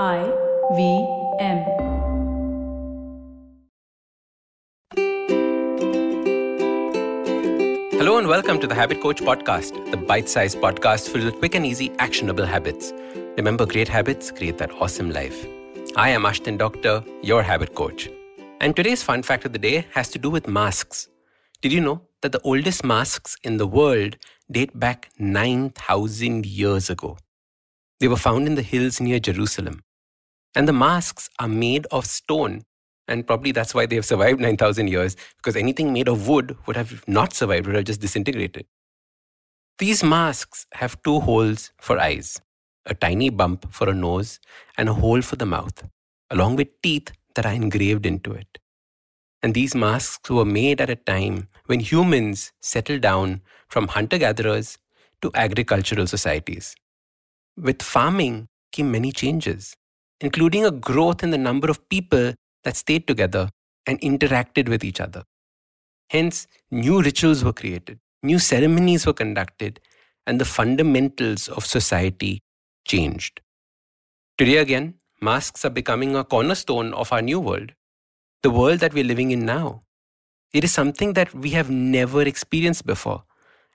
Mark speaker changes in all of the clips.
Speaker 1: I V M.
Speaker 2: Hello and welcome to the Habit Coach Podcast, the bite sized podcast filled with quick and easy, actionable habits. Remember, great habits create that awesome life. I am Ashdin Doctor, your habit coach. And today's fun fact of the day has to do with masks. Did you know that the oldest masks in the world date back 9,000 years ago? They were found in the hills near Jerusalem. And the masks are made of stone. And probably that's why they have survived 9,000 years, because anything made of wood would have not survived, would have just disintegrated. These masks have two holes for eyes, a tiny bump for a nose, and a hole for the mouth, along with teeth that are engraved into it. And these masks were made at a time when humans settled down from hunter gatherers to agricultural societies. With farming came many changes, including a growth in the number of people that stayed together and interacted with each other. Hence, new rituals were created, new ceremonies were conducted, and the fundamentals of society changed. Today, again, masks are becoming a cornerstone of our new world, the world that we're living in now. It is something that we have never experienced before,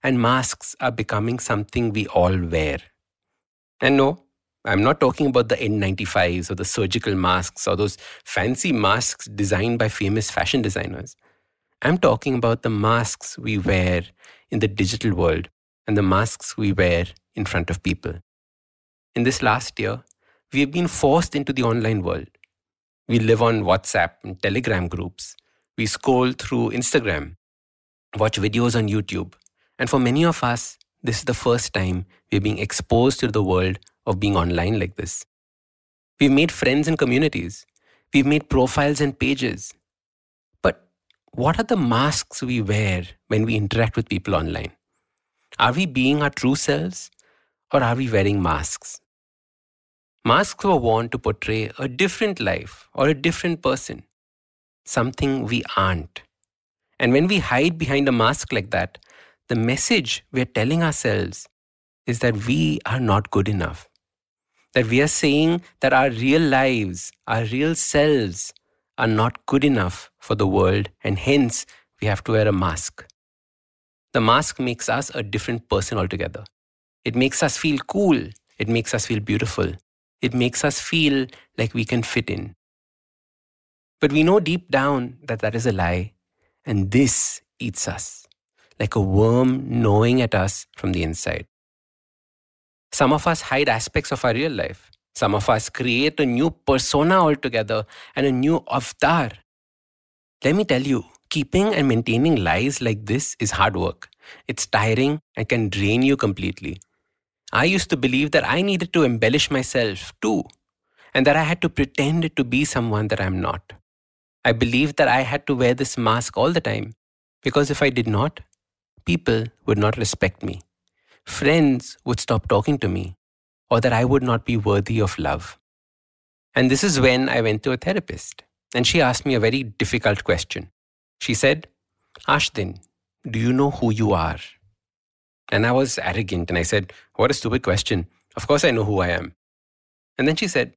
Speaker 2: and masks are becoming something we all wear. And no, I'm not talking about the N95s or the surgical masks or those fancy masks designed by famous fashion designers. I'm talking about the masks we wear in the digital world and the masks we wear in front of people. In this last year, we have been forced into the online world. We live on WhatsApp and Telegram groups. We scroll through Instagram, watch videos on YouTube. And for many of us, this is the first time we're being exposed to the world of being online like this. We've made friends and communities. We've made profiles and pages. But what are the masks we wear when we interact with people online? Are we being our true selves or are we wearing masks? Masks were worn to portray a different life or a different person, something we aren't. And when we hide behind a mask like that, the message we're telling ourselves is that we are not good enough. That we are saying that our real lives, our real selves, are not good enough for the world, and hence we have to wear a mask. The mask makes us a different person altogether. It makes us feel cool. It makes us feel beautiful. It makes us feel like we can fit in. But we know deep down that that is a lie, and this eats us like a worm gnawing at us from the inside. Some of us hide aspects of our real life. Some of us create a new persona altogether and a new avatar. Let me tell you, keeping and maintaining lies like this is hard work. It's tiring and can drain you completely. I used to believe that I needed to embellish myself too, and that I had to pretend to be someone that I'm not. I believed that I had to wear this mask all the time, because if I did not, people would not respect me. Friends would stop talking to me, or that I would not be worthy of love. And this is when I went to a therapist, and she asked me a very difficult question. She said, Ashdin, do you know who you are? And I was arrogant and I said, What a stupid question. Of course I know who I am. And then she said,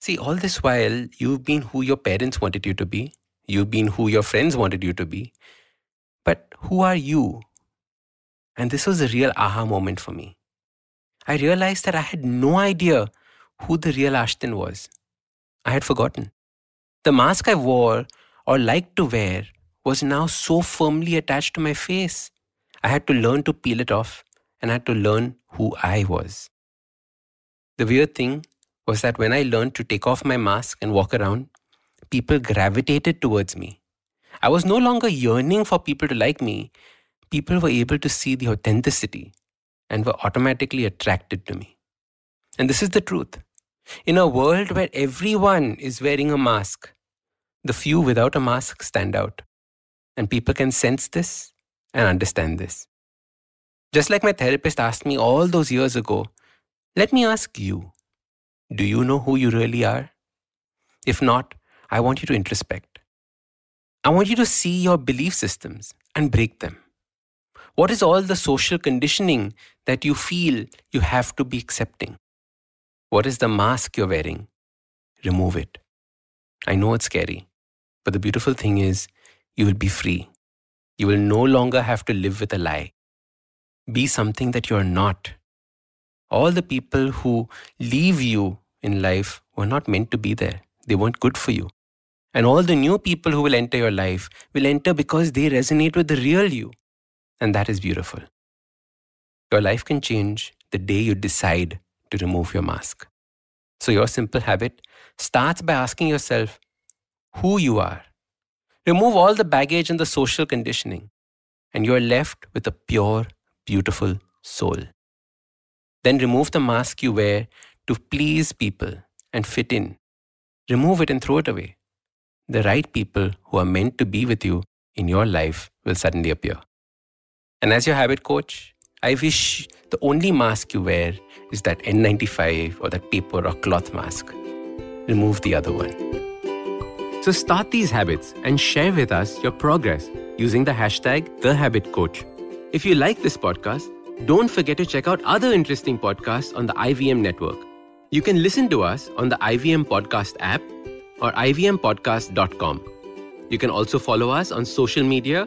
Speaker 2: See, all this while, you've been who your parents wanted you to be, you've been who your friends wanted you to be. But who are you? And this was a real aha moment for me. I realized that I had no idea who the real Ashdin was. I had forgotten. The mask I wore or liked to wear was now so firmly attached to my face. I had to learn to peel it off and I had to learn who I was. The weird thing was that when I learned to take off my mask and walk around, people gravitated towards me. I was no longer yearning for people to like me. People were able to see the authenticity and were automatically attracted to me. And this is the truth. In a world where everyone is wearing a mask, the few without a mask stand out. And people can sense this and understand this. Just like my therapist asked me all those years ago, let me ask you do you know who you really are? If not, I want you to introspect. I want you to see your belief systems and break them. What is all the social conditioning that you feel you have to be accepting? What is the mask you're wearing remove it. I know it's scary, but the beautiful thing is you will be free. You will no longer have to live with a lie. Be something that you're not. All the people who leave you in life were not meant to be there. They weren't good for you. And all the new people who will enter your life will enter because they resonate with the real you. And that is beautiful. Your life can change the day you decide to remove your mask. So, your simple habit starts by asking yourself who you are. Remove all the baggage and the social conditioning, and you're left with a pure, beautiful soul. Then remove the mask you wear to please people and fit in. Remove it and throw it away. The right people who are meant to be with you in your life will suddenly appear. And as your habit coach, I wish the only mask you wear is that N95 or that paper or cloth mask. Remove the other one. So start these habits and share with us your progress using the hashtag TheHabitCoach. If you like this podcast, don't forget to check out other interesting podcasts on the IVM network. You can listen to us on the IVM Podcast app or ivmpodcast.com. You can also follow us on social media.